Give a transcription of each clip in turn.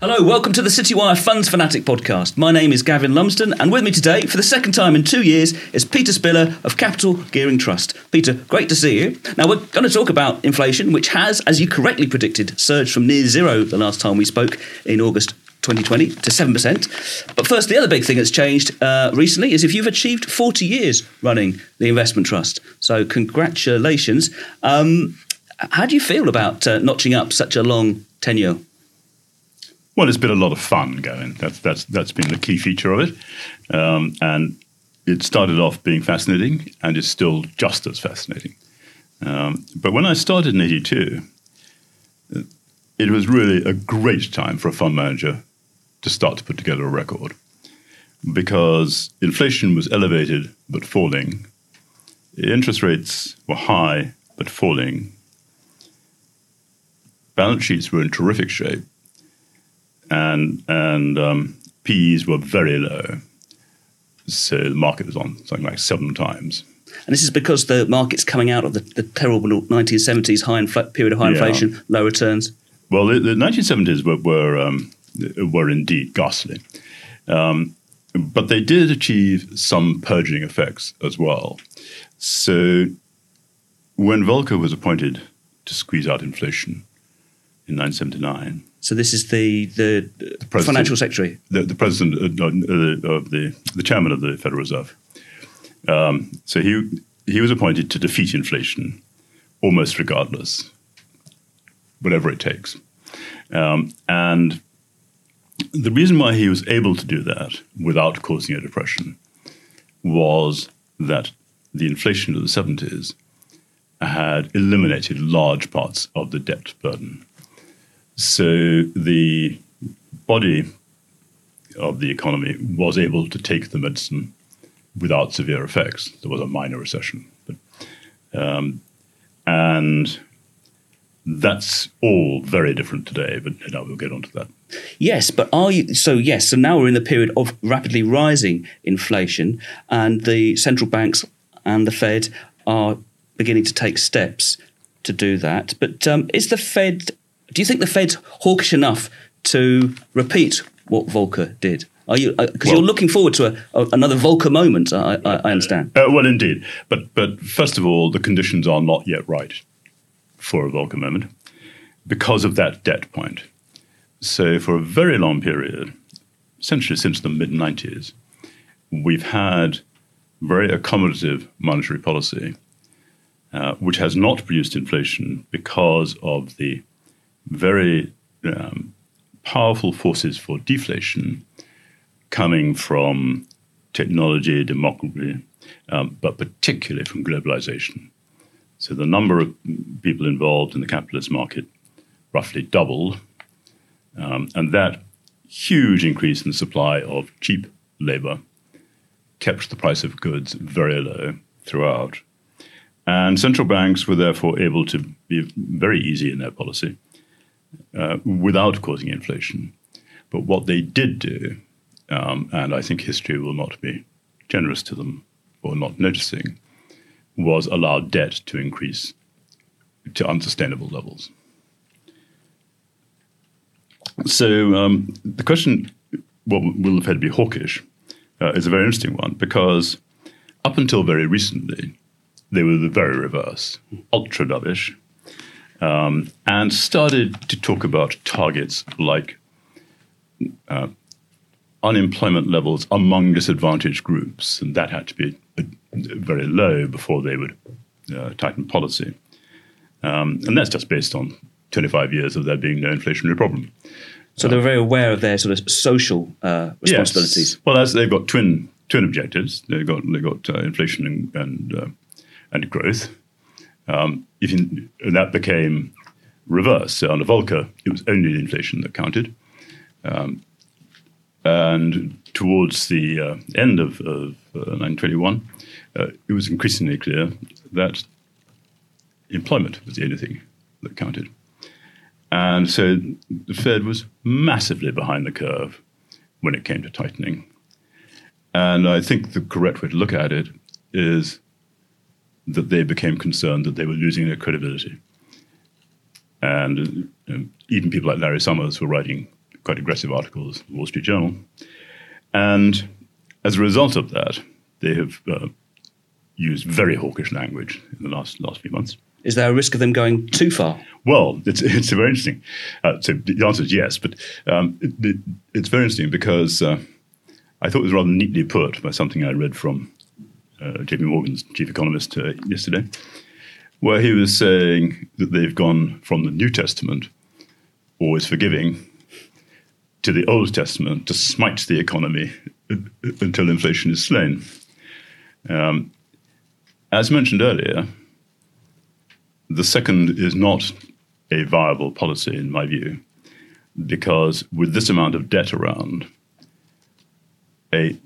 Hello, welcome to the Citywire Funds Fanatic podcast. My name is Gavin Lumsden, and with me today, for the second time in two years, is Peter Spiller of Capital Gearing Trust. Peter, great to see you. Now, we're going to talk about inflation, which has, as you correctly predicted, surged from near zero the last time we spoke in August 2020 to 7%. But first, the other big thing that's changed uh, recently is if you've achieved 40 years running the investment trust. So, congratulations. Um, how do you feel about uh, notching up such a long tenure? Well, it's been a lot of fun going. That's that's that's been the key feature of it, um, and it started off being fascinating, and is still just as fascinating. Um, but when I started in '82, it was really a great time for a fund manager to start to put together a record, because inflation was elevated but falling, interest rates were high but falling, balance sheets were in terrific shape and and um, PEs were very low. So the market was on something like seven times. And this is because the market's coming out of the, the terrible 1970s high infl- period of high yeah. inflation, low returns. Well, the, the 1970s were were, um, were indeed ghastly, um, but they did achieve some purging effects as well. So when Volcker was appointed to squeeze out inflation in 1979, so this is the the, the financial secretary, the, the president uh, uh, of the the chairman of the Federal Reserve. Um, so he he was appointed to defeat inflation, almost regardless, whatever it takes. Um, and the reason why he was able to do that without causing a depression was that the inflation of the 70s had eliminated large parts of the debt burden. So the body of the economy was able to take the medicine without severe effects. There was a minor recession, but, um, and that's all very different today. But now we'll get onto that. Yes, but are you so? Yes, so now we're in the period of rapidly rising inflation, and the central banks and the Fed are beginning to take steps to do that. But um, is the Fed do you think the Fed's hawkish enough to repeat what Volcker did? Are you because uh, well, you're looking forward to a, a, another Volcker moment? I, I, I understand. Uh, well, indeed, but but first of all, the conditions are not yet right for a Volcker moment because of that debt point. So, for a very long period, essentially since the mid '90s, we've had very accommodative monetary policy, uh, which has not produced inflation because of the very um, powerful forces for deflation coming from technology, democracy, um, but particularly from globalization. So the number of people involved in the capitalist market roughly doubled, um, and that huge increase in the supply of cheap labor kept the price of goods very low throughout. And central banks were therefore able to be very easy in their policy uh, without causing inflation. But what they did do, um, and I think history will not be generous to them or not noticing, was allow debt to increase to unsustainable levels. So um, the question, what will the Fed be hawkish, uh, is a very interesting one because up until very recently, they were the very reverse, ultra dovish, um, and started to talk about targets like uh, unemployment levels among disadvantaged groups, and that had to be uh, very low before they would uh, tighten policy. Um, and that's just based on 25 years of there being no inflationary problem. So they're very aware of their sort of social uh, responsibilities. Yes. Well, as they've got twin twin objectives. They've got they've got uh, inflation and and, uh, and growth, um, and that became reversed. So under Volcker, it was only inflation that counted. Um, and towards the uh, end of, of uh, 1921, uh, it was increasingly clear that employment was the only thing that counted. And so the Fed was massively behind the curve when it came to tightening. And I think the correct way to look at it is that they became concerned that they were losing their credibility. And you know, even people like Larry Summers were writing quite aggressive articles in the Wall Street Journal. And as a result of that, they have uh, used very hawkish language in the last, last few months. Is there a risk of them going too far? Well, it's, it's very interesting. Uh, so the answer is yes, but um, it, it, it's very interesting because uh, I thought it was rather neatly put by something I read from uh, JP Morgan's chief economist uh, yesterday, where he was saying that they've gone from the New Testament, always forgiving, to the Old Testament to smite the economy uh, until inflation is slain. Um, as mentioned earlier, the second is not a viable policy, in my view, because with this amount of debt around, a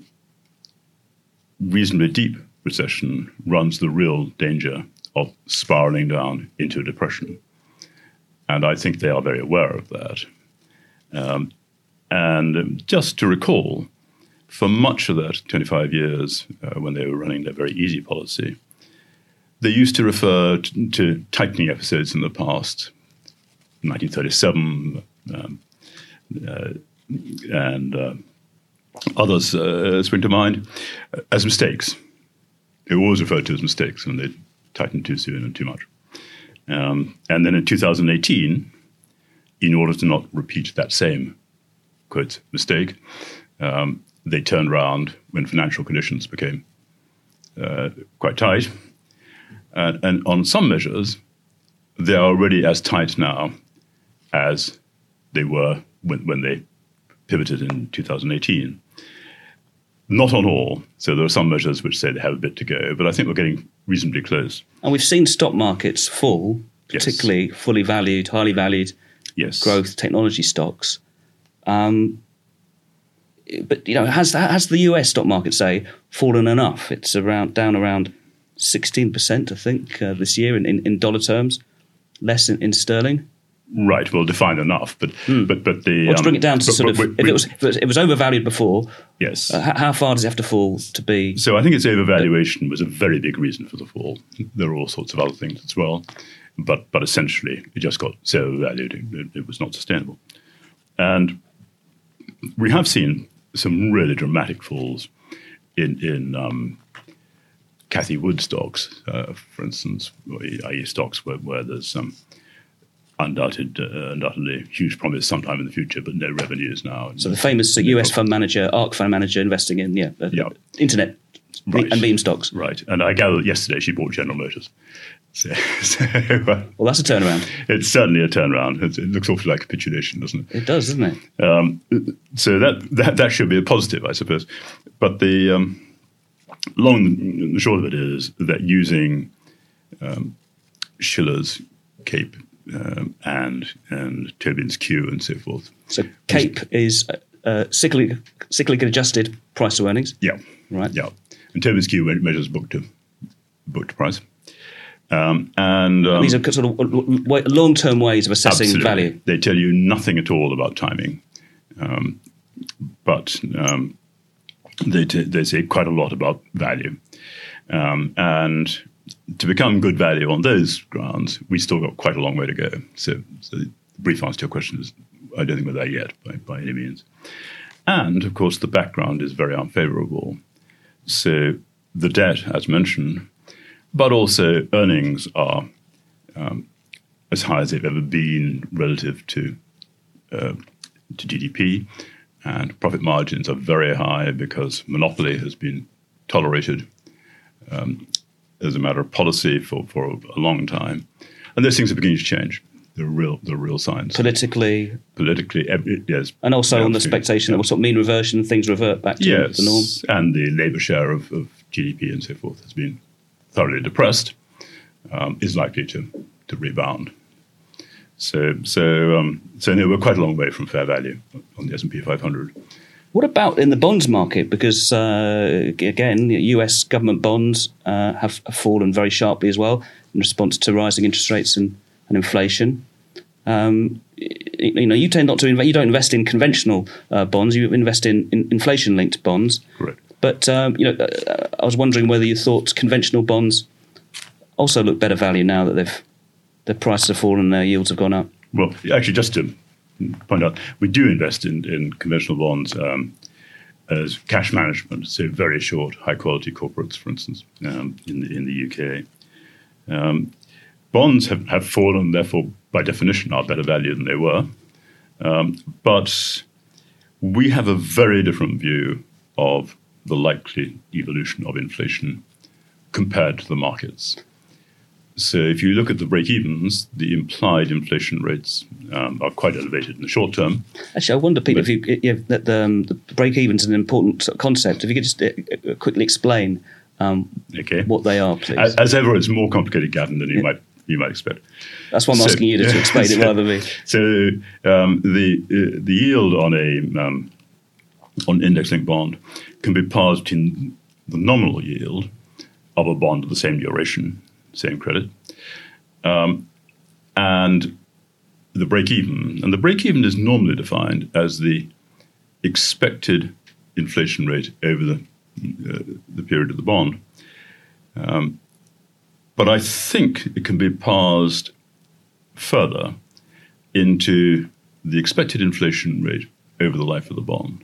reasonably deep recession runs the real danger of spiraling down into a depression. And I think they are very aware of that. Um, and just to recall, for much of that 25 years, uh, when they were running their very easy policy, they used to refer to, to tightening episodes in the past, 1937, um, uh, and uh, others uh, spring to mind, as mistakes. Were always referred to as mistakes when they tightened too soon and too much. Um, and then in 2018, in order to not repeat that same quote mistake, um, they turned around when financial conditions became uh, quite tight and, and on some measures, they are already as tight now as they were when, when they pivoted in 2018. Not on all. So there are some measures which say they have a bit to go, but I think we're getting reasonably close. And we've seen stock markets fall, particularly yes. fully valued, highly valued yes. growth technology stocks. Um, but you know, has has the US stock market say fallen enough? It's around down around 16%, I think, uh, this year in, in, in, dollar terms, less in, in sterling. Right. Well, defined enough, but hmm. but but the well, to bring it down to but, sort but, of if, it was, if, it was, it was overvalued before. Yes. Uh, how far does it have to fall to be? So I think its overvaluation was a very big reason for the fall. There are all sorts of other things as well, but but essentially it just got so overvalued it, it was not sustainable, and we have seen some really dramatic falls in in um, Cathie Wood stocks, uh, for instance, i.e., stocks where, where there's some undoubted, uh, undoubtedly huge promise sometime in the future, but no revenues now. So the famous US fund manager, ARK fund manager, investing in yeah, uh, yeah. internet right. and meme stocks. Right, and I gather yesterday she bought General Motors. So, so well, well, that's a turnaround. It's certainly a turnaround. It, it, looks awfully like capitulation, doesn't it? It does, doesn't it? Um, so that, that that should be a positive, I suppose. But the um, long the short of it is that using um, Shiller's CAPE um, and and Tobin's Q and so forth. So CAPE is uh, cyclic, cyclic adjusted price to earnings. Yeah, right. Yeah, and Tobin's Q measures book to book to price. Um, and um, these are sort of long-term ways of assessing absolutely. value. They tell you nothing at all about timing, um, but um, they, t- they say quite a lot about value. Um, and to become good value on those grounds, we still got quite a long way to go. So, so the brief answer to your question is I don't think we're there yet by, by any means. And of course, the background is very unfavorable. So the debt, as mentioned, but also earnings are um, as high as they've ever been relative to uh, to GDP and profit margins are very high because monopoly has been tolerated um, as a matter of policy for, for a long time. And those things are beginning to change. The real, the real signs. Politically, politically, yes, and also on the expectation that will sort of mean reversion, things revert back to yes, the norm. and the labour share of, of, GDP and so forth has been thoroughly depressed. Um, is likely to to rebound. So, so, um, so no, we're quite a long way from fair value on the S and P 500. What about in the bonds market? Because uh, again, U.S. government bonds uh, have, fallen very sharply as well in response to rising interest rates and, and inflation. Um, you know, you tend not to invest. You don't invest in conventional uh, bonds. You invest in, in inflation-linked bonds. Correct. But um, you know, uh, I was wondering whether you thought conventional bonds also look better value now that they've the prices have fallen, and their yields have gone up. Well, actually, just to point out we do invest in, in conventional bonds um, as cash management, so very short, high quality corporates, for instance, um, in, the, in the UK. Um, bonds have, have fallen, therefore, by definition, are better value than they were. Um, but we have a very different view of the likely evolution of inflation compared to the markets. So if you look at the break-evens, the implied inflation rates um, are quite elevated in the short term. Actually, I wonder, Peter, if you, if that the, um, the break-even is an important concept. If you could just uh, uh, quickly explain um, okay. what they are, please. As, as, ever, it's more complicated, Gavin, than you yeah. might you might expect. That's why I'm so, asking you to, to explain so, it rather than me. So um, the uh, the yield on a um, on index-linked bond can be parsed between the nominal yield of a bond of the same duration same credit. Um, and the break even. And the break even is normally defined as the expected inflation rate over the, uh, the period of the bond. Um, but I think it can be parsed further into the expected inflation rate over the life of the bond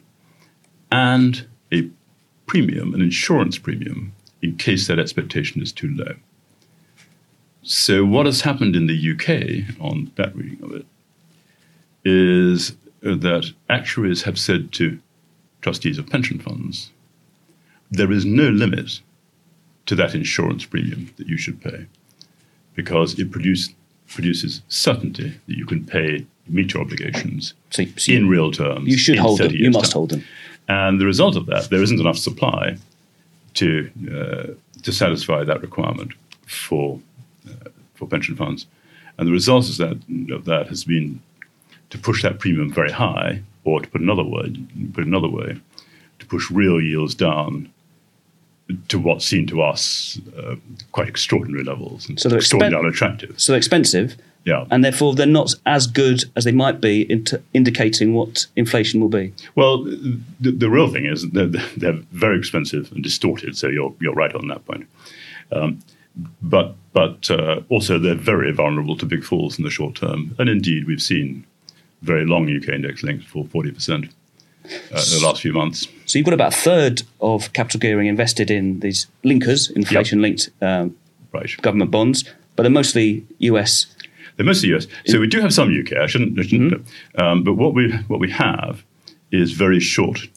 and a premium, an insurance premium, in case that expectation is too low. So, what has happened in the UK on that reading of it is that actuaries have said to trustees of pension funds, there is no limit to that insurance premium that you should pay because it produce, produces certainty that you can pay, meet your obligations so, so in real terms. You should hold them. You must time. hold them. And the result of that, there isn't enough supply to, uh, to satisfy that requirement for for pension funds. And the result is that, of that has been to push that premium very high, or to put another way, put another way, to push real yields down to what seemed to us uh, quite extraordinary levels and so they're extraordinarily expen- unattractive. So they're expensive, yeah, and therefore they're not as good as they might be into indicating what inflation will be. Well, the, the real thing is they're, they're, very expensive and distorted. So you're you're right on that point. Um, but but uh, also they're very vulnerable to big falls in the short term. And indeed, we've seen very long UK index links for 40% uh, in the last few months. So you've got about a third of capital gearing invested in these linkers, inflation linked um, right. government bonds, but they're mostly US. They're mostly US. So we do have some UK. I shouldn't, I shouldn't mm-hmm. um, but what we what we have is very short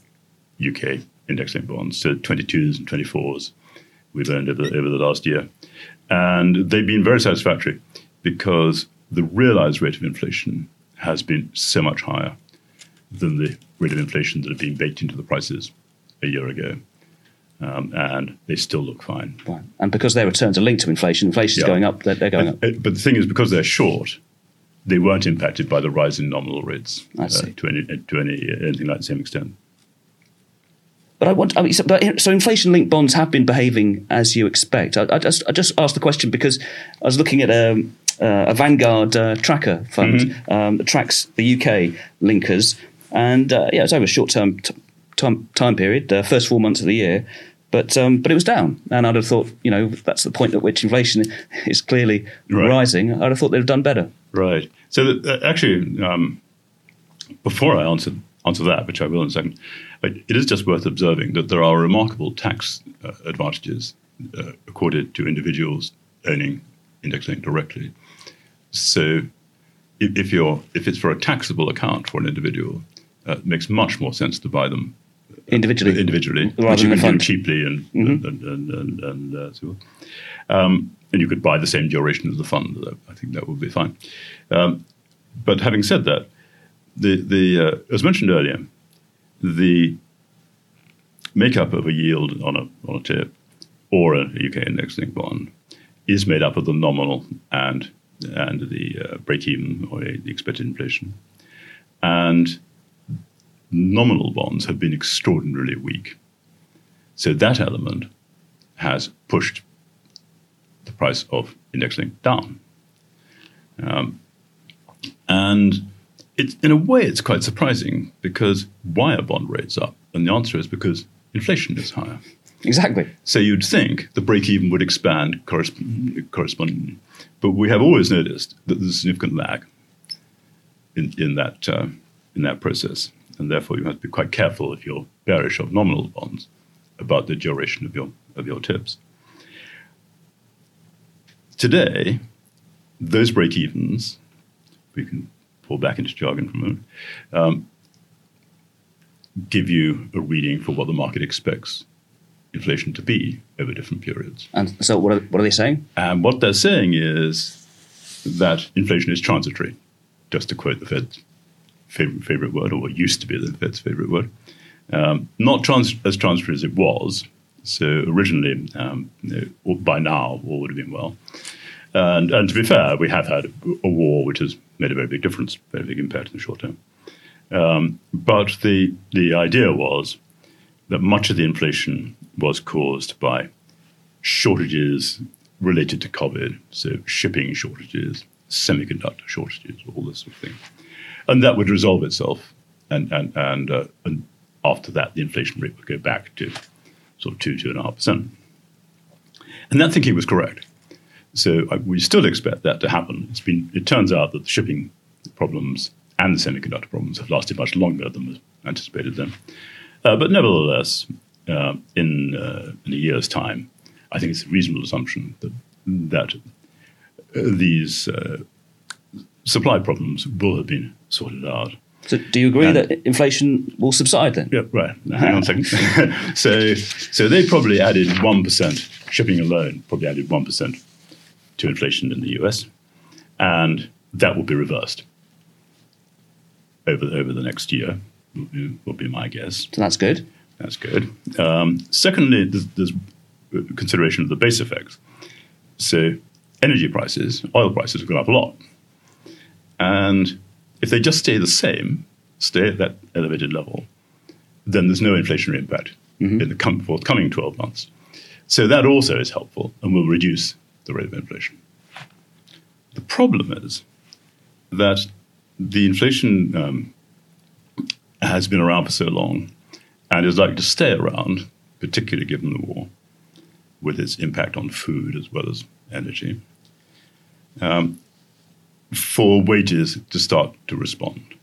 UK index linked bonds, so 22s and 24s we've earned over, over the last year. And they've been very satisfactory because the realized rate of inflation has been so much higher than the rate of inflation that had been baked into the prices a year ago. Um, and they still look fine. Right. And because their returns are linked to inflation, inflation is yeah. going up, they're, they're going and, up. But the thing is, because they're short, they weren't impacted by the rise in nominal rates uh, to, any, to any, anything like the same extent. But I want. I mean, so, so inflation-linked bonds have been behaving as you expect. I, I, just I just asked the question because I was looking at um, uh, a Vanguard uh, tracker fund mm-hmm. um, that tracks the UK linkers, and uh, yeah, it's over a short-term t- time time period, the first four months of the year. But um, but it was down, and I'd have thought you know that's the point at which inflation is clearly right. rising. I'd have thought they'd have done better. Right. So uh, actually, um, before I answer answer that, which I will in a second it is just worth observing that there are remarkable tax uh, advantages uh, accorded to individuals owning index linked directly. So, if, if, you're if it's for a taxable account for an individual, uh, it makes much more sense to buy them uh, individually, individually, which you can do cheaply and mm-hmm. and, and, and, and uh, so um, and you could buy the same duration as the fund. I think that would be fine. Um, but having said that, the the uh, as mentioned earlier, the makeup of a yield on a, on a tip or a UK index linked bond is made up of the nominal and and the uh, break even or the expected inflation. And nominal bonds have been extraordinarily weak. So that element has pushed the price of index link down. Um, and it's, in a way, it's quite surprising because why are bond rates up? And the answer is because inflation is higher. Exactly. So you'd think the break even would expand correspondingly. But we have always noticed that there's a significant lag. in, in that uh, in that process, and therefore you have to be quite careful if you're bearish of nominal bonds about the duration of your of your TIPS. Today, those break evens, we can pull back into jargon for a moment, um, give you a reading for what the market expects inflation to be over different periods. And so, what are, what are they saying? And what they're saying is that inflation is transitory, just to quote the Fed's favorite, favorite word, or what used to be the Fed's favorite word. Um, not trans- as transitory as it was. So originally, um, you know, by now, all would have been well. And, and to be fair, we have had a war which has made a very big difference, very big impact in the short term. Um, but the, the idea was that much of the inflation was caused by shortages related to COVID, so shipping shortages, semiconductor shortages, all this sort of thing. And that would resolve itself. And, and, and, uh, and after that, the inflation rate would go back to sort of two, two and a half percent. And that thinking was correct. So uh, we still expect that to happen. It's been, it turns out that the shipping problems and the semiconductor problems have lasted much longer than was anticipated then. Uh, but nevertheless, uh, in, uh, in a year's time, I think it's a reasonable assumption that, that uh, these uh, supply problems will have been sorted out. So, do you agree and, that inflation will subside then? Yeah, right. Now, hang on a second. so, so they probably added 1%, shipping alone probably added 1% to inflation in the US, and that will be reversed over, over the next year, will be, will be my guess. So that's good. That's good. Um, secondly, there's, there's, consideration of the base effects. So energy prices, oil prices have gone up a lot. And if they just stay the same, stay at that elevated level, then there's no inflationary impact mm-hmm. in the com- forthcoming 12 months. So that also is helpful and will reduce the rate of inflation. The problem is that the inflation um, has been around for so long and is likely to stay around, particularly given the war, with its impact on food as well as energy, um, for wages to start to respond.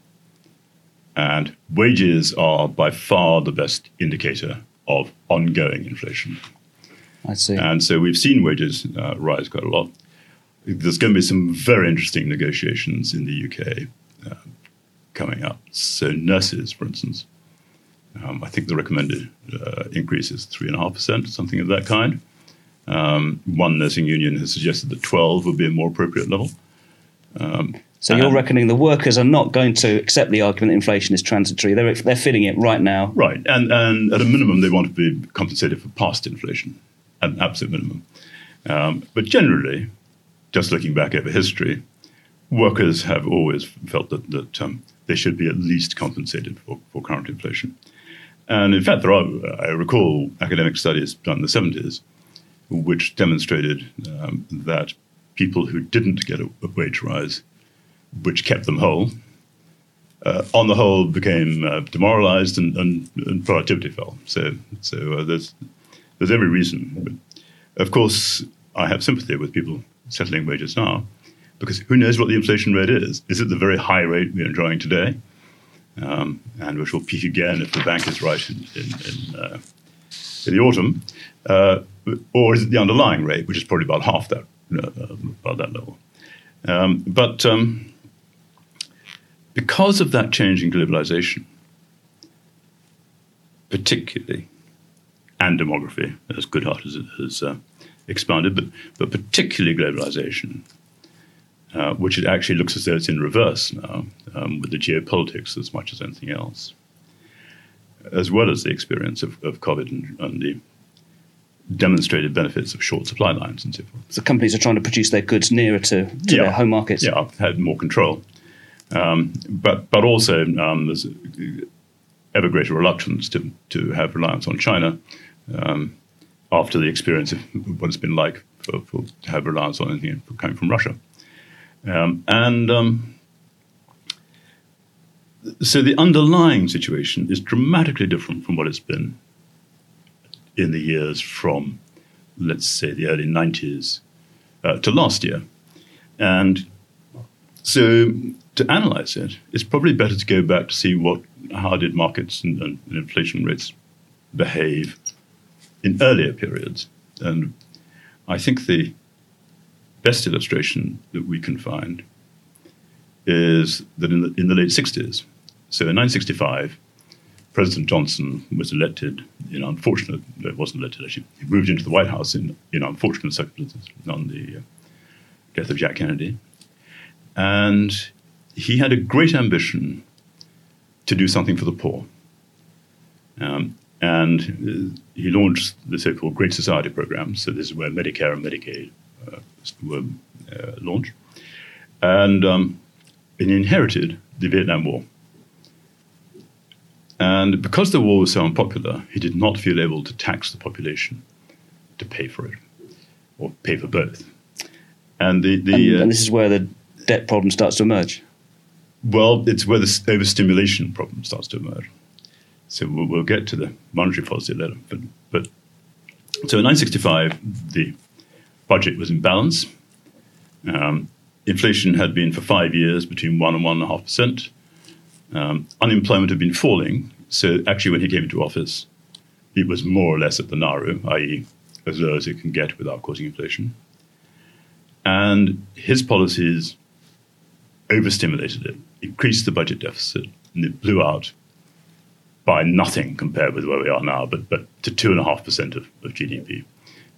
And wages are by far the best indicator of ongoing inflation. I see. And so we've seen wages uh, rise quite a lot. There's going to be some very interesting negotiations in the UK uh, coming up. So nurses, for instance, um, I think the recommended uh, increase is 3.5%, something of that kind. Um, one nursing union has suggested that 12 would be a more appropriate level. Um, so you're reckoning the workers are not going to accept the argument that inflation is transitory. They're, they're feeling it right now. Right. And, and at a minimum, they want to be compensated for past inflation at an absolute minimum. Um, but generally, just looking back over history, workers have always felt that, that um, they should be at least compensated for, for current inflation. And in fact, there are, I recall academic studies done in the 70s which demonstrated um, that people who didn't get a, a, wage rise, which kept them whole, uh, on the whole became uh, demoralized and, and, and, productivity fell. So, so uh, there's, there's every reason. But of course, I have sympathy with people settling wages now because who knows what the inflation rate is? Is it the very high rate we're enjoying today? Um, and which will peak again if the bank is right in, in, in, uh, in the autumn, uh, or is it the underlying rate, which is probably about half that, uh, about that level? Um, but um, because of that change in globalization, particularly, and demography, as Goodhart has, has uh, expanded, but, but particularly globalization, uh, which it actually looks as though it's in reverse now um, with the geopolitics as much as anything else, as well as the experience of, of COVID and, and, the demonstrated benefits of short supply lines and so forth. So companies are trying to produce their goods nearer to, to yeah. their home markets. Yeah, had more control. Um, but but also um, there's ever greater reluctance to, to have reliance on China um, after the experience of what it's been like for, for to have reliance on anything coming from Russia. Um, and um, so the underlying situation is dramatically different from what it's been in the years from, let's say, the early 90s uh, to last year. And so to analyze it, it's probably better to go back to see what how did markets and, and inflation rates behave in earlier periods. And I think the best illustration that we can find is that in the, in the late 60s, so in 1965, President Johnson was elected in unfortunate, no, it wasn't elected actually, he moved into the White House in, in unfortunate circumstances on the uh, death of Jack Kennedy. And he had a great ambition to do something for the poor. Um, and uh, he launched the so called Great Society program. So, this is where Medicare and Medicaid uh, were uh, launched. And, um, inherited the Vietnam War. And because the war was so unpopular, he did not feel able to tax the population to pay for it or pay for both. And, the, the, and, uh, and this is where the debt problem starts to emerge. Well, it's where the overstimulation problem starts to emerge. So we'll, we'll get to the monetary policy later. But, but so in 1965, the budget was in balance. Um, inflation had been for five years between one and one and a half percent. Um, unemployment had been falling. So actually, when he came into office, it was more or less at the NAIRU, i.e., as low as it can get without causing inflation. And his policies overstimulated it, increased the budget deficit, and it blew out by nothing compared with where we are now, but, but to 2.5% of, of GDP.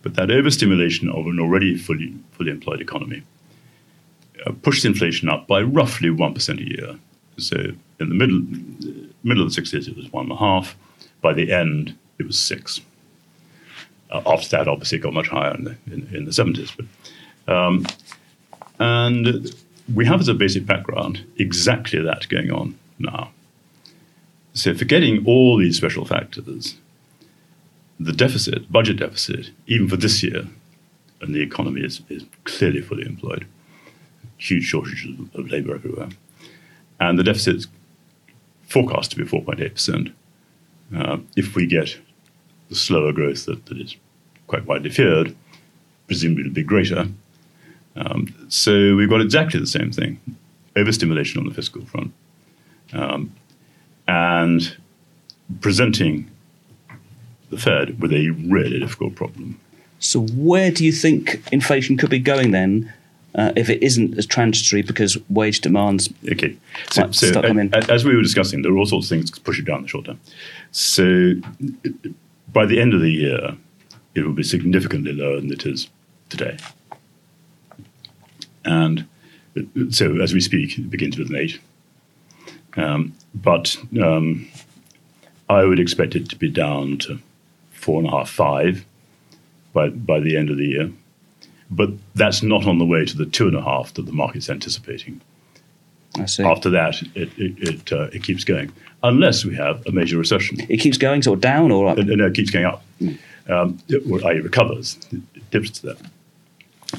But that overstimulation of an already fully, fully employed economy uh, pushed inflation up by roughly 1% a year. So in the middle, middle of the 60s, it was 1.5. By the end, it was 6. Uh, after that, obviously, it got much higher in the, in, in the 70s. But, um, and we have as a basic background exactly that going on now. So, forgetting all these special factors, the deficit, budget deficit, even for this year, and the economy is, is clearly fully employed, huge shortages of, labor everywhere, and the deficit is forecast to be 4.8%. Uh, if we get the slower growth that, that is quite widely feared, presumably it'll be greater, um, so we've got exactly the same thing overstimulation on the fiscal front um, and presenting the Fed with a really difficult problem. So, where do you think inflation could be going then? Uh, if it isn't as transitory because wage demands okay. so, so start coming. As we were discussing, there are all sorts of things to push it down the short term. So by the end of the year, it will be significantly lower than it is today. And so as we speak, it begins with an eight. Um, but um, I would expect it to be down to four and a half, five by, by the end of the year. But that's not on the way to the two and a half that the market's anticipating. I see. After that, it, it, it, uh, it keeps going, unless we have a major recession. It keeps going sort of down or up? no, it keeps going up. Mm. Um, it, it recovers. It dips to that.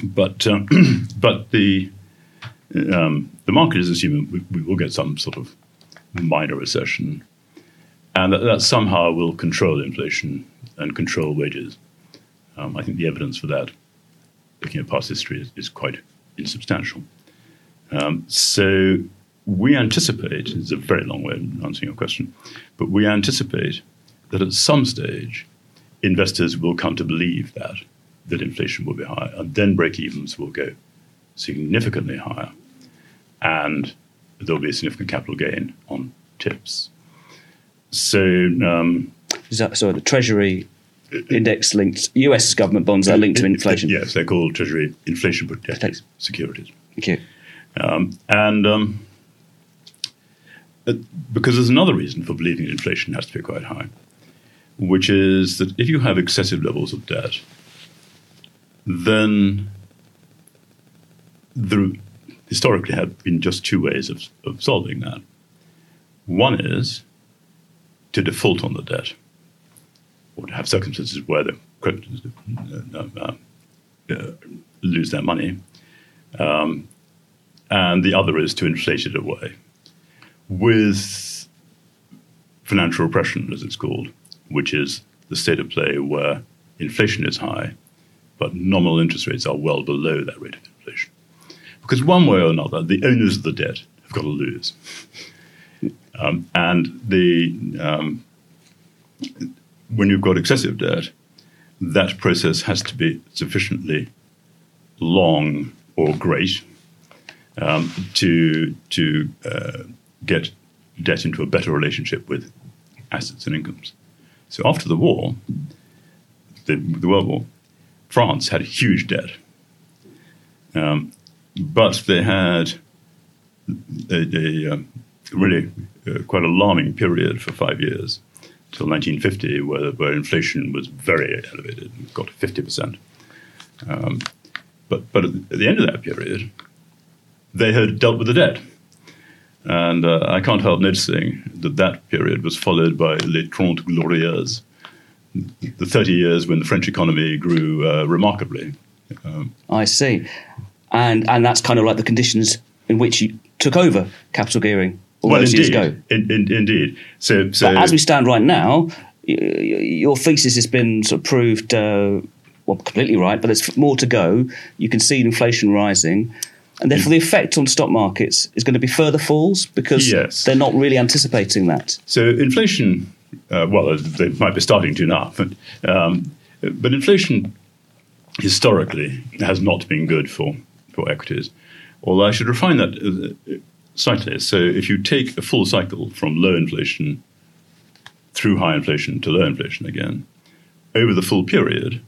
But um, but the um, the market is assuming we, we, will get some sort of minor recession, and that, that somehow will control inflation and control wages. Um, I think the evidence for that, looking at past history, is, is quite insubstantial. Um, so we anticipate, it's a very long way of answering your question, but we anticipate that at some stage investors will come to believe that that inflation will be high, and then break evens will go significantly higher, and there'll be a significant capital gain on TIPS. So, um, that, so the Treasury index linked US government bonds are linked to inflation. Yes, they're called Treasury inflation protected securities. Thank you. Um, and um, uh, because there's another reason for believing inflation has to be quite high, which is that if you have excessive levels of debt, then there historically have been just two ways of, of solving that. One is to default on the debt, or to have circumstances where the creditors uh, uh, uh, lose their money. Um, and the other is to inflate it away with financial repression, as it's called, which is the state of play where inflation is high but nominal interest rates are well below that rate of inflation. Because one way or another, the owners of the debt have got to lose. Um, and the um, when you've got excessive debt, that process has to be sufficiently long or great um, to to uh, get debt into a better relationship with assets and incomes. So after the war, the, the World War, France had huge debt, um, but they had a, a um, really uh, quite alarming period for five years till 1950, where, where inflation was very elevated, got to 50 percent. Um, but but at the end of that period, they had dealt with the debt. And uh, I can't help noticing that that period was followed by Les Trente Glorieuses, the 30 years when the French economy grew uh, remarkably. Um, I see. And, and that's kind of like the conditions in which you took over capital gearing all well, those indeed, years ago. In, in, indeed. So, so but as we stand right now, your thesis has been sort of proved uh, well completely right, but there's more to go. You can see inflation rising. And therefore, the effect on stock markets is going to be further falls because yes. they're not really anticipating that. So, inflation, uh, well, they might be starting to now, but, um, but inflation historically has not been good for, for equities. Although I should refine that uh, slightly. So, if you take a full cycle from low inflation through high inflation to low inflation again, over the full period,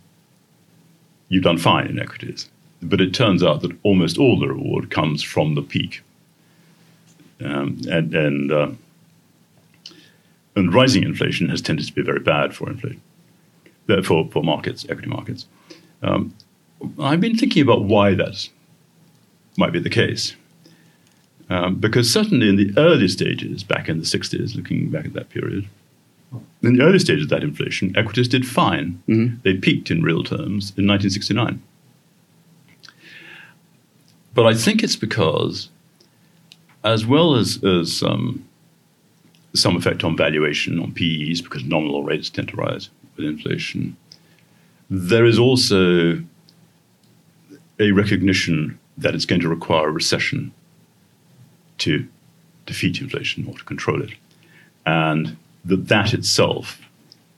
you've done fine in equities. But it turns out that almost all the reward comes from the peak. Um, and and, uh, and rising inflation has tended to be very bad for inflation, uh, for, markets, equity markets. Um, I've been thinking about why that might be the case. Um, because certainly in the early stages, back in the 60s, looking back at that period, in the early stages of that inflation, equities did fine. Mm-hmm. They peaked in real terms in 1969. But I think it's because, as well as, as um, some effect on valuation on PEs, because nominal rates tend to rise with inflation, there is also a recognition that it's going to require a recession to defeat inflation or to control it. And that that itself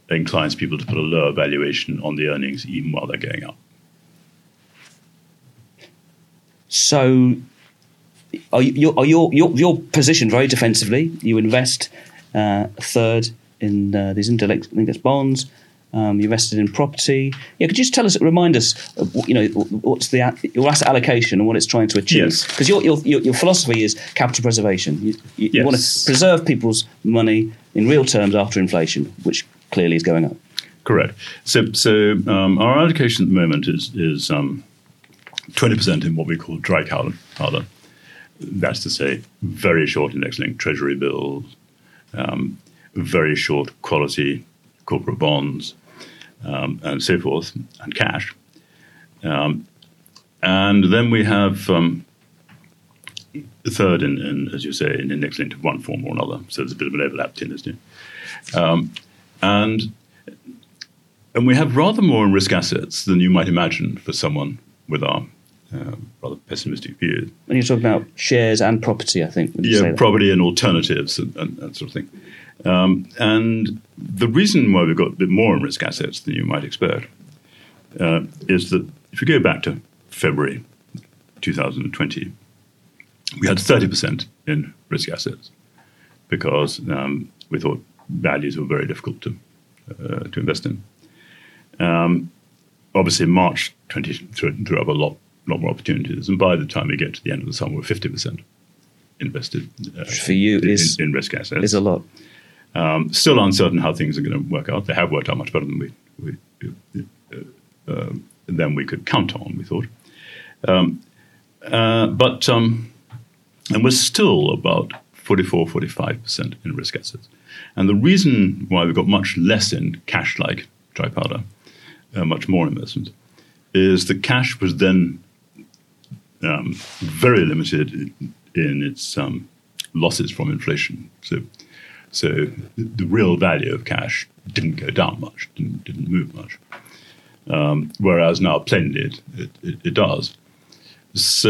inclines people to put a lower valuation on the earnings even while they're going up. So, are you, are your, your, your position very defensively? You invest uh, a third in uh, these index bonds. Um, you invested in property. Yeah, could you just tell us, remind us, you know, what's the your asset allocation and what it's trying to achieve? Because your, your, your philosophy is capital preservation. You, you, yes. you, want to preserve people's money in real terms after inflation, which clearly is going up. Correct. So, so um, our allocation at the moment is is um, 20% in what we call dry powder. That's to say, very short index linked treasury bills, um, very short quality corporate bonds, um, and so forth, and cash. Um, and then we have um, the third, in, in, as you say, in index linked of one form or another. So there's a bit of an overlap those two. Um, and and we have rather more in risk assets than you might imagine for someone with our uh, rather pessimistic view. When you're talking about shares and property, I think. Yeah, property and alternatives and, and, that sort of thing. Um, and the reason why we've got a bit more in risk assets than you might expect uh, is that if you go back to February 2020, we had 30% in risk assets because um, we thought values were very difficult to, uh, to invest in. Um, obviously, March 20 threw up a lot lot more opportunities. And by the time we get to the end of the summer, we're 50% invested uh, for you in, is, in, risk assets. Is a lot. Um, still uncertain how things are going to work out. They have worked out much better than we, we uh, uh, than we could count on. We thought, um, uh, but um, and we're still about 44, 45 percent in risk assets. And the reason why we've got much less in cash-like dry powder, uh, much more investment, is the cash was then um, very limited in its um, losses from inflation. So, so the real value of cash didn't go down much, didn't, didn't move much. Um, whereas now plainly it, it, it, does. So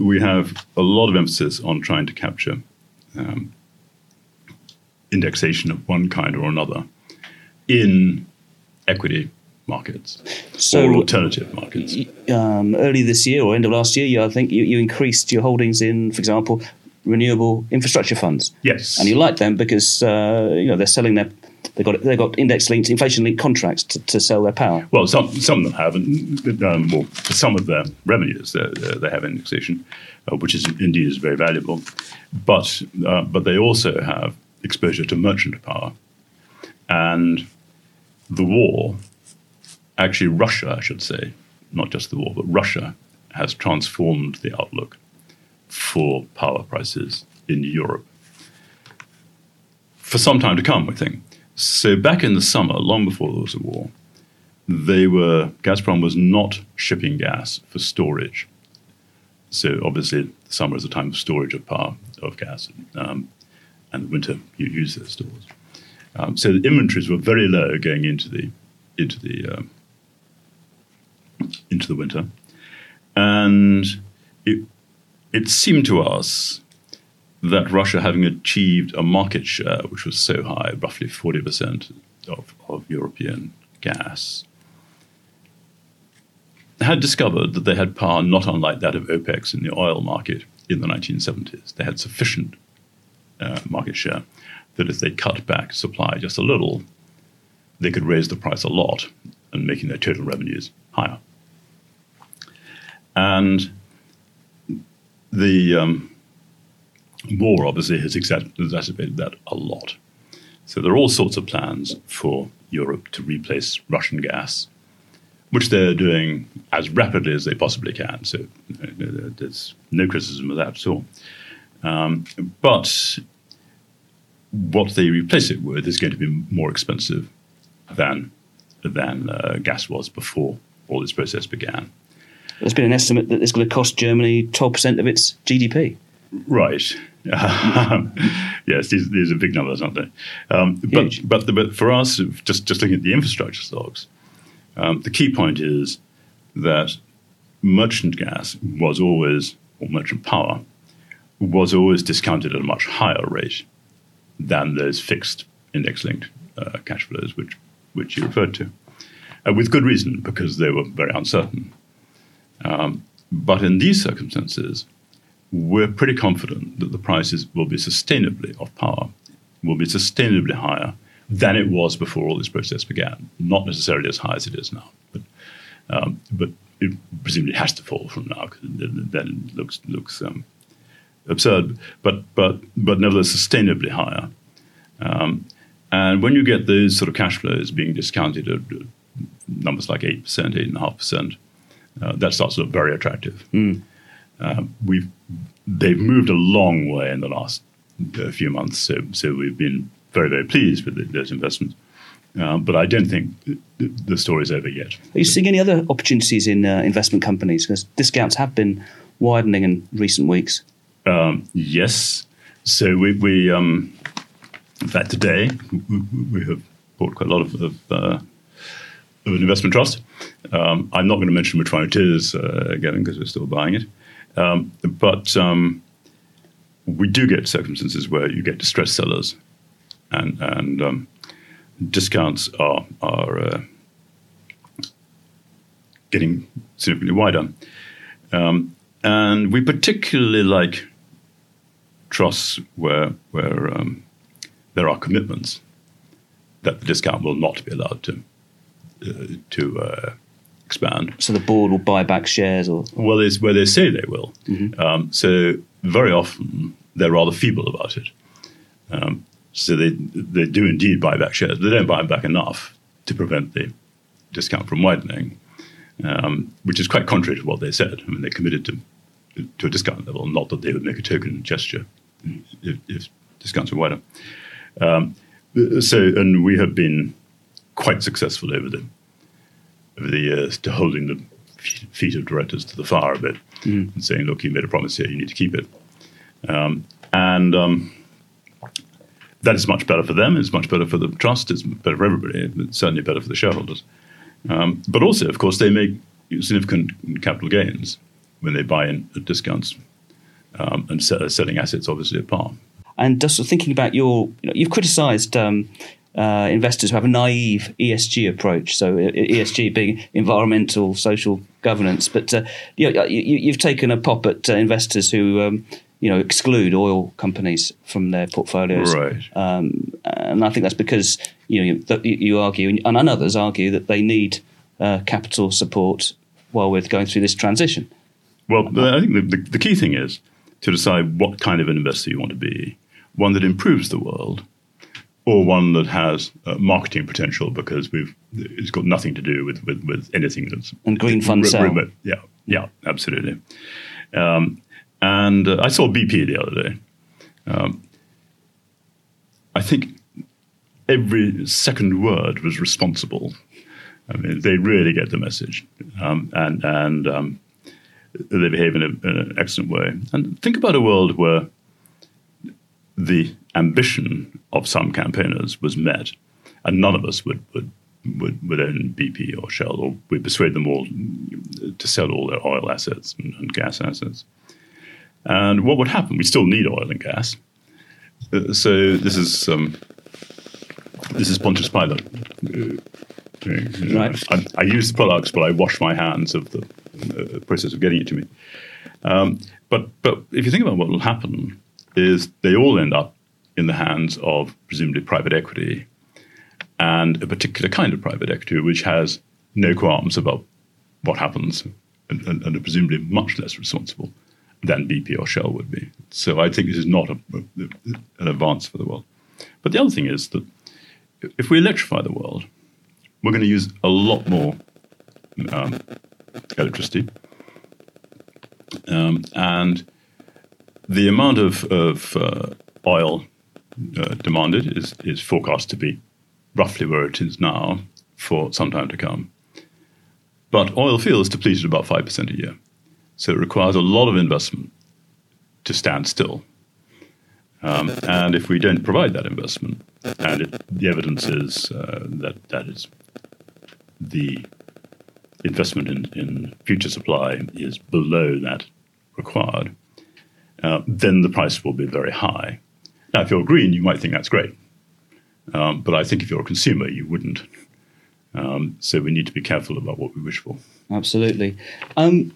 we have a lot of emphasis on trying to capture um, indexation of one kind or another in equity markets So- or alternative markets. Um, early this year or end of last year, you, I think you, you increased your holdings in, for example, renewable infrastructure funds. Yes. And you like them because uh, you know they're selling their they got they got index linked, inflation linked contracts to, to sell their power. Well, some some of them have, and um, well, for some of their revenues, they, they have indexation, uh, which is indeed is very valuable. But uh, but they also have exposure to merchant power, and the war. Actually, Russia, I should say, not just the war, but Russia has transformed the outlook for power prices in Europe for some time to come, we think. So back in the summer, long before there was a war, they were Gazprom was not shipping gas for storage. So obviously, summer is a time of storage of power of gas, um, and winter you use those stores. Um, so the inventories were very low going into the into the um, into the winter, and it it seemed to us that Russia, having achieved a market share which was so high, roughly 40% of, of European gas, had discovered that they had power not unlike that of OPEC in the oil market in the 1970s. They had sufficient uh, market share that if they cut back supply just a little, they could raise the price a lot and making their total revenues higher. And the um, war obviously has exacerbated that a lot. So there are all sorts of plans for Europe to replace Russian gas, which they're doing as rapidly as they possibly can. So there's no criticism of that at all. Um, but what they replace it with is going to be more expensive than than uh, gas was before all this process began. There's been an estimate that it's going to cost Germany 12% of its GDP. Right. yes, these, these are big numbers, aren't they? Um, but, but, the, but for us, just, just looking at the infrastructure stocks, um, the key point is that merchant gas was always, or merchant power, was always discounted at a much higher rate than those fixed index linked uh, cash flows, which, which you referred to. Uh, with good reason, because they were very uncertain. Um, but in these circumstances, we're pretty confident that the prices will be sustainably of power will be sustainably higher than it was before all this process began. Not necessarily as high as it is now, but um, but it presumably has to fall from now because then it looks looks um, absurd. But but but nevertheless sustainably higher. Um, and when you get those sort of cash flows being discounted at numbers like eight percent, eight and a half percent, uh, that starts to look very attractive. Uh, we've they've moved a long way in the last uh, few months, so so we've been very very pleased with the, those investments. Um, but I don't think the, the story's over yet. Are you seeing any other opportunities in uh, investment companies? Because discounts have been widening in recent weeks. Um, yes, so we, we um, in fact today we, we have bought quite a lot of, of, uh, of an investment trust. Um, I'm not going to mention which one it is uh, again because we're still buying it. Um, but um, we do get circumstances where you get distressed sellers, and and um, discounts are are uh, getting significantly wider. Um, and we particularly like trusts where where um, there are commitments that the discount will not be allowed to to uh, expand. So the board will buy back shares or. Well, it's where they say they will. Um, so very often they're rather feeble about it. Um, so they they do indeed buy back shares. They don't buy back enough to prevent the discount from widening, um, which is quite contrary to what they said. I mean, they committed to to a discount level, not that they would make a token gesture if, if discounts were wider. Um, so, and we have been quite successful over the over the years to holding the feet of directors to the fire a bit and saying, "Look, you made a promise here; you need to keep it." Um, and um, that is much better for them. It's much better for the trust. It's better for everybody. It's certainly better for the shareholders. Um, but also, of course, they make significant capital gains when they buy in at discounts um, and sell, selling assets obviously at par. And just thinking about your, you know, you've criticised um, uh, investors who have a naive ESG approach. So ESG being environmental, social governance. But uh, you know, you, have taken a pop at uh, investors who. Um, you know, exclude oil companies from their portfolios, right? Um, and I think that's because you know you, you argue, and others argue that they need uh, capital support while we're going through this transition. Well, I think the, the, the key thing is to decide what kind of an investor you want to be one that improves the world or one that has uh, marketing potential because we've it's got nothing to do with with, with anything that's and green fund. Remote. Yeah, yeah, absolutely. Um, and uh, I saw BP the other day. Um, I think every second word was responsible. I mean, they really get the message, um, and and um, they behave in, a, in an excellent way. And think about a world where the ambition of some campaigners was met, and none of us would would would, would own BP or Shell, or we'd persuade them all to sell all their oil assets and, and gas assets. And what would happen? We still need oil and gas. Uh, so this is um, this is Pontius Pilate. Uh, right. I, I, use the products, but I wash my hands of the uh, process of getting it to me. Um, but but if you think about what will happen, is they all end up in the hands of presumably private equity and a particular kind of private equity which has no qualms about what happens and, and, and are presumably much less responsible than BP or Shell would be. So I think this is not a, a, an advance for the world. But the other thing is that if we electrify the world, we're going to use a lot more um, electricity. Um, and the amount of, of uh, oil uh, demanded is, is forecast to be roughly where it is now for some time to come. But oil feels depleted about 5% a year. So it requires a lot of investment to stand still. Um, and if we don't provide that investment, and it, the evidence is uh, that that is the investment in, in future supply is below that required, uh, then the price will be very high. Now, if you're green, you might think that's great. Um, but I think if you're a consumer, you wouldn't. Um, so we need to be careful about what we wish for. Absolutely. Um,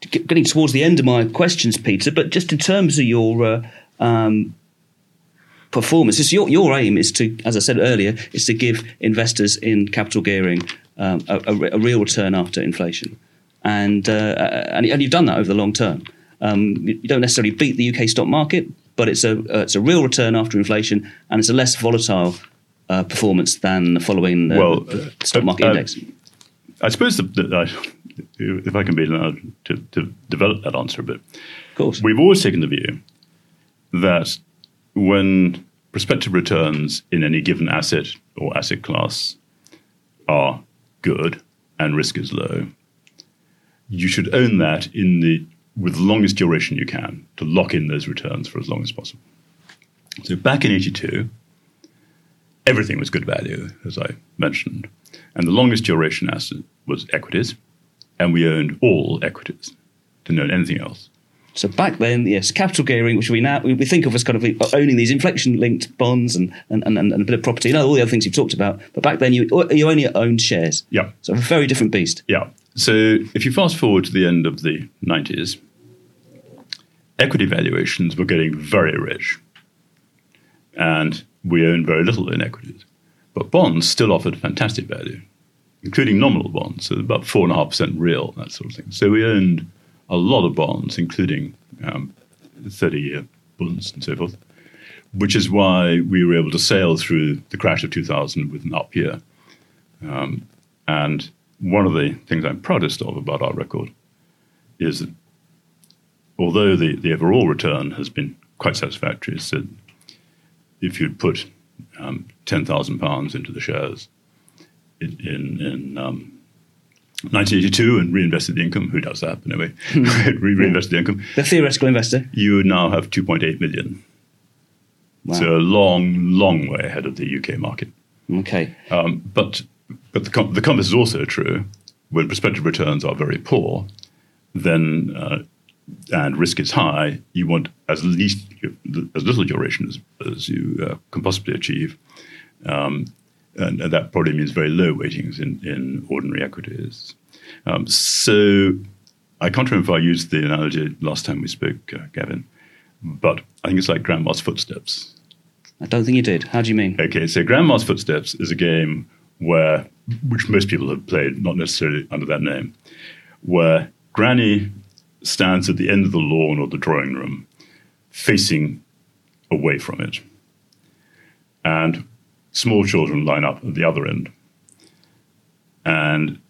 getting towards the end of my questions, Peter, but just in terms of your uh, um, performance, your, your aim is to, as I said earlier, is to give investors in capital gearing um, a, a, a, real return after inflation. And, uh, and, and you've done that over the long term. Um, you don't necessarily beat the UK stock market, but it's a uh, it's a real return after inflation, and it's a less volatile uh, performance than following the, well, the stock market uh, index. I suppose the, the, if I can be allowed to, to develop that answer a bit, of course, we've always taken the view that when prospective returns in any given asset or asset class are good and risk is low, you should own that in the with the longest duration you can to lock in those returns for as long as possible. So back in 82, everything was good value, as I mentioned. And the longest duration asset was equities. And we owned all equities, didn't own anything else. So back then, yes, capital gearing, which we now we think of as kind of uh, owning these inflation-linked bonds and, and, and, and a bit of property, and all the other things you've talked about. But back then, you you only owned shares. Yeah. So a very different beast. Yeah. So if you fast forward to the end of the 90s, equity valuations were getting very rich. And we owned very little in equities. But bonds still offered fantastic value, including nominal bonds, so about 4.5% real, that sort of thing. So we owned a lot of bonds, including um, 30 year bonds and so forth, which is why we were able to sail through the crash of 2000 with an up year. Um, and one of the things I'm proudest of about our record is that although the, the overall return has been quite satisfactory, so if you'd put um, £10,000 into the shares in, in, in um, 1982 and reinvested the income, who does that anyway? Re- reinvested the income. The theoretical investor. You would now have 2.8 million. Wow. So a long, long way ahead of the UK market. Okay. Um, but but the, com- the converse is also true. When prospective returns are very poor, then uh, and risk is high, you want as least as little duration as, as you uh, can possibly achieve. Um, and, and, that probably means very low weightings in, in ordinary equities. Um, so I can't remember if I used the analogy last time we spoke, uh, Gavin, but I think it's like Grandma's Footsteps. I don't think you did. How do you mean? Okay, so Grandma's Footsteps is a game where, which most people have played, not necessarily under that name, where Granny stands at the end of the lawn or the drawing room, facing away from it. And small children line up at the other end. And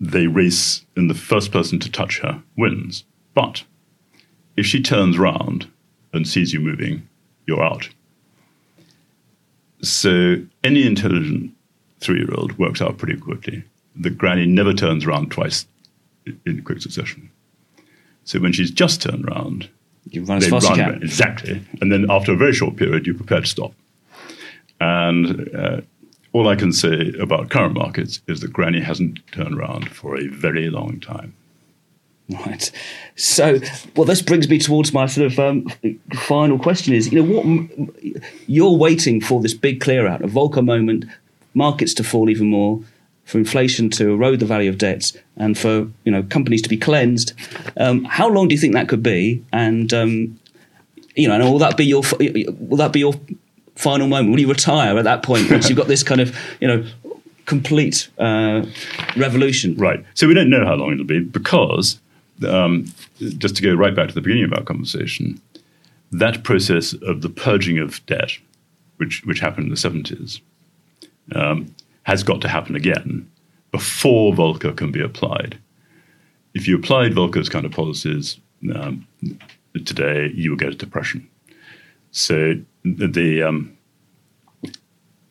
they race, and the first person to touch her wins. But if she turns round and sees you moving, you're out. So any intelligent three year old works out pretty quickly. The granny never turns around twice in quick succession. So when she's just turned round, you run as fast as you can. Exactly. And then after a very short period, you're prepared to stop. And uh, all I can say about current markets is that Granny hasn't turned around for a very long time. Right. So, well, this brings me towards my sort of um, final question: is you know what you're waiting for this big clear out, a Volcker moment, markets to fall even more, for inflation to erode the value of debts, and for you know companies to be cleansed. Um, how long do you think that could be? And um, you know, and will that be your will that be your final moment? Will you retire at that point once you've got this kind of you know complete uh, revolution? Right. So we don't know how long it'll be because um, just to go right back to the beginning of our conversation, that process of the purging of debt, which which happened in the seventies, um, has got to happen again before Volcker can be applied. If you applied Volcker's kind of policies um, today, you would get a depression. So the um,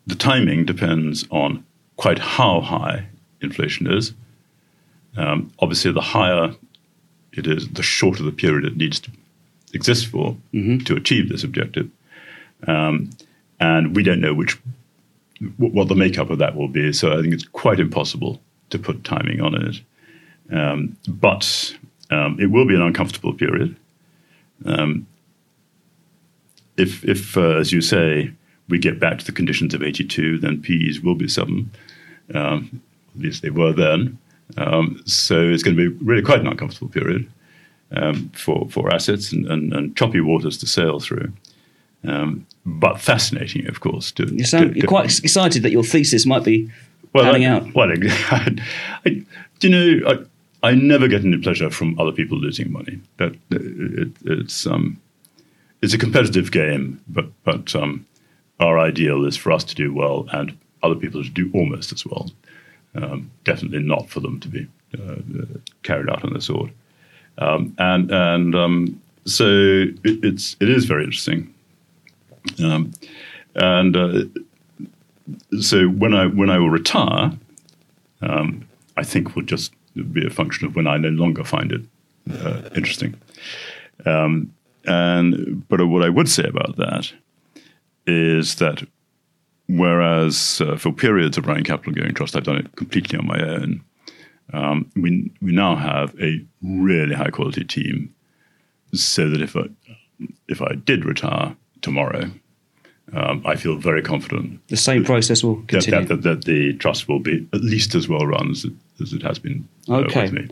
the timing depends on quite how high inflation is. Um, obviously, the higher it is, the shorter the period it needs to exist for mm-hmm. to achieve this objective. Um, and we don't know which what the makeup of that will be. So I think it's quite impossible to put timing on it. Um, but um, it will be an uncomfortable period. Um, if, if uh, as you say, we get back to the conditions of 82, then PEs will be seven. Um, at least they were then. Um, so it's going to be really quite an uncomfortable period um, for, for assets and, and, and, choppy waters to sail through. Um, but fascinating, of course. To, you sound, to, you're quite excited that your thesis might be well, panning I, out. Well, I, I, you know, I, I never get any pleasure from other people losing money. That it, it's um, it's a competitive game, but but um, our ideal is for us to do well and other people to do almost as well. Um, definitely not for them to be uh, carried out on the sword. Um, and and um, so it, it's it is very interesting. Um, and uh, so when I when I will retire, um, I think will just be a function of when I no longer find it uh, interesting. Um, and but what I would say about that is that whereas uh, for periods of running capital gearing trust, I've done it completely on my own. Um, we we now have a really high quality team, so that if I, if I did retire tomorrow, um, I feel very confident. The same process will continue. That, that, that, the trust will be at least as well run as it, as it has been. Uh, okay.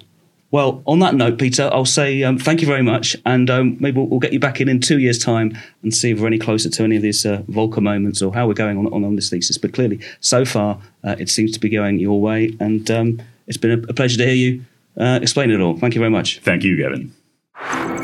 Well, on that note, Peter, I'll say um, thank you very much, and um, maybe we'll, we'll, get you back in in two years' time and see if we're any closer to any of these uh, Volcker moments or how we're going on, on, on this thesis. But clearly, so far, uh, it seems to be going your way, and um, it's been a, a, pleasure to hear you uh, explain it all. Thank you very much. Thank you, Gavin.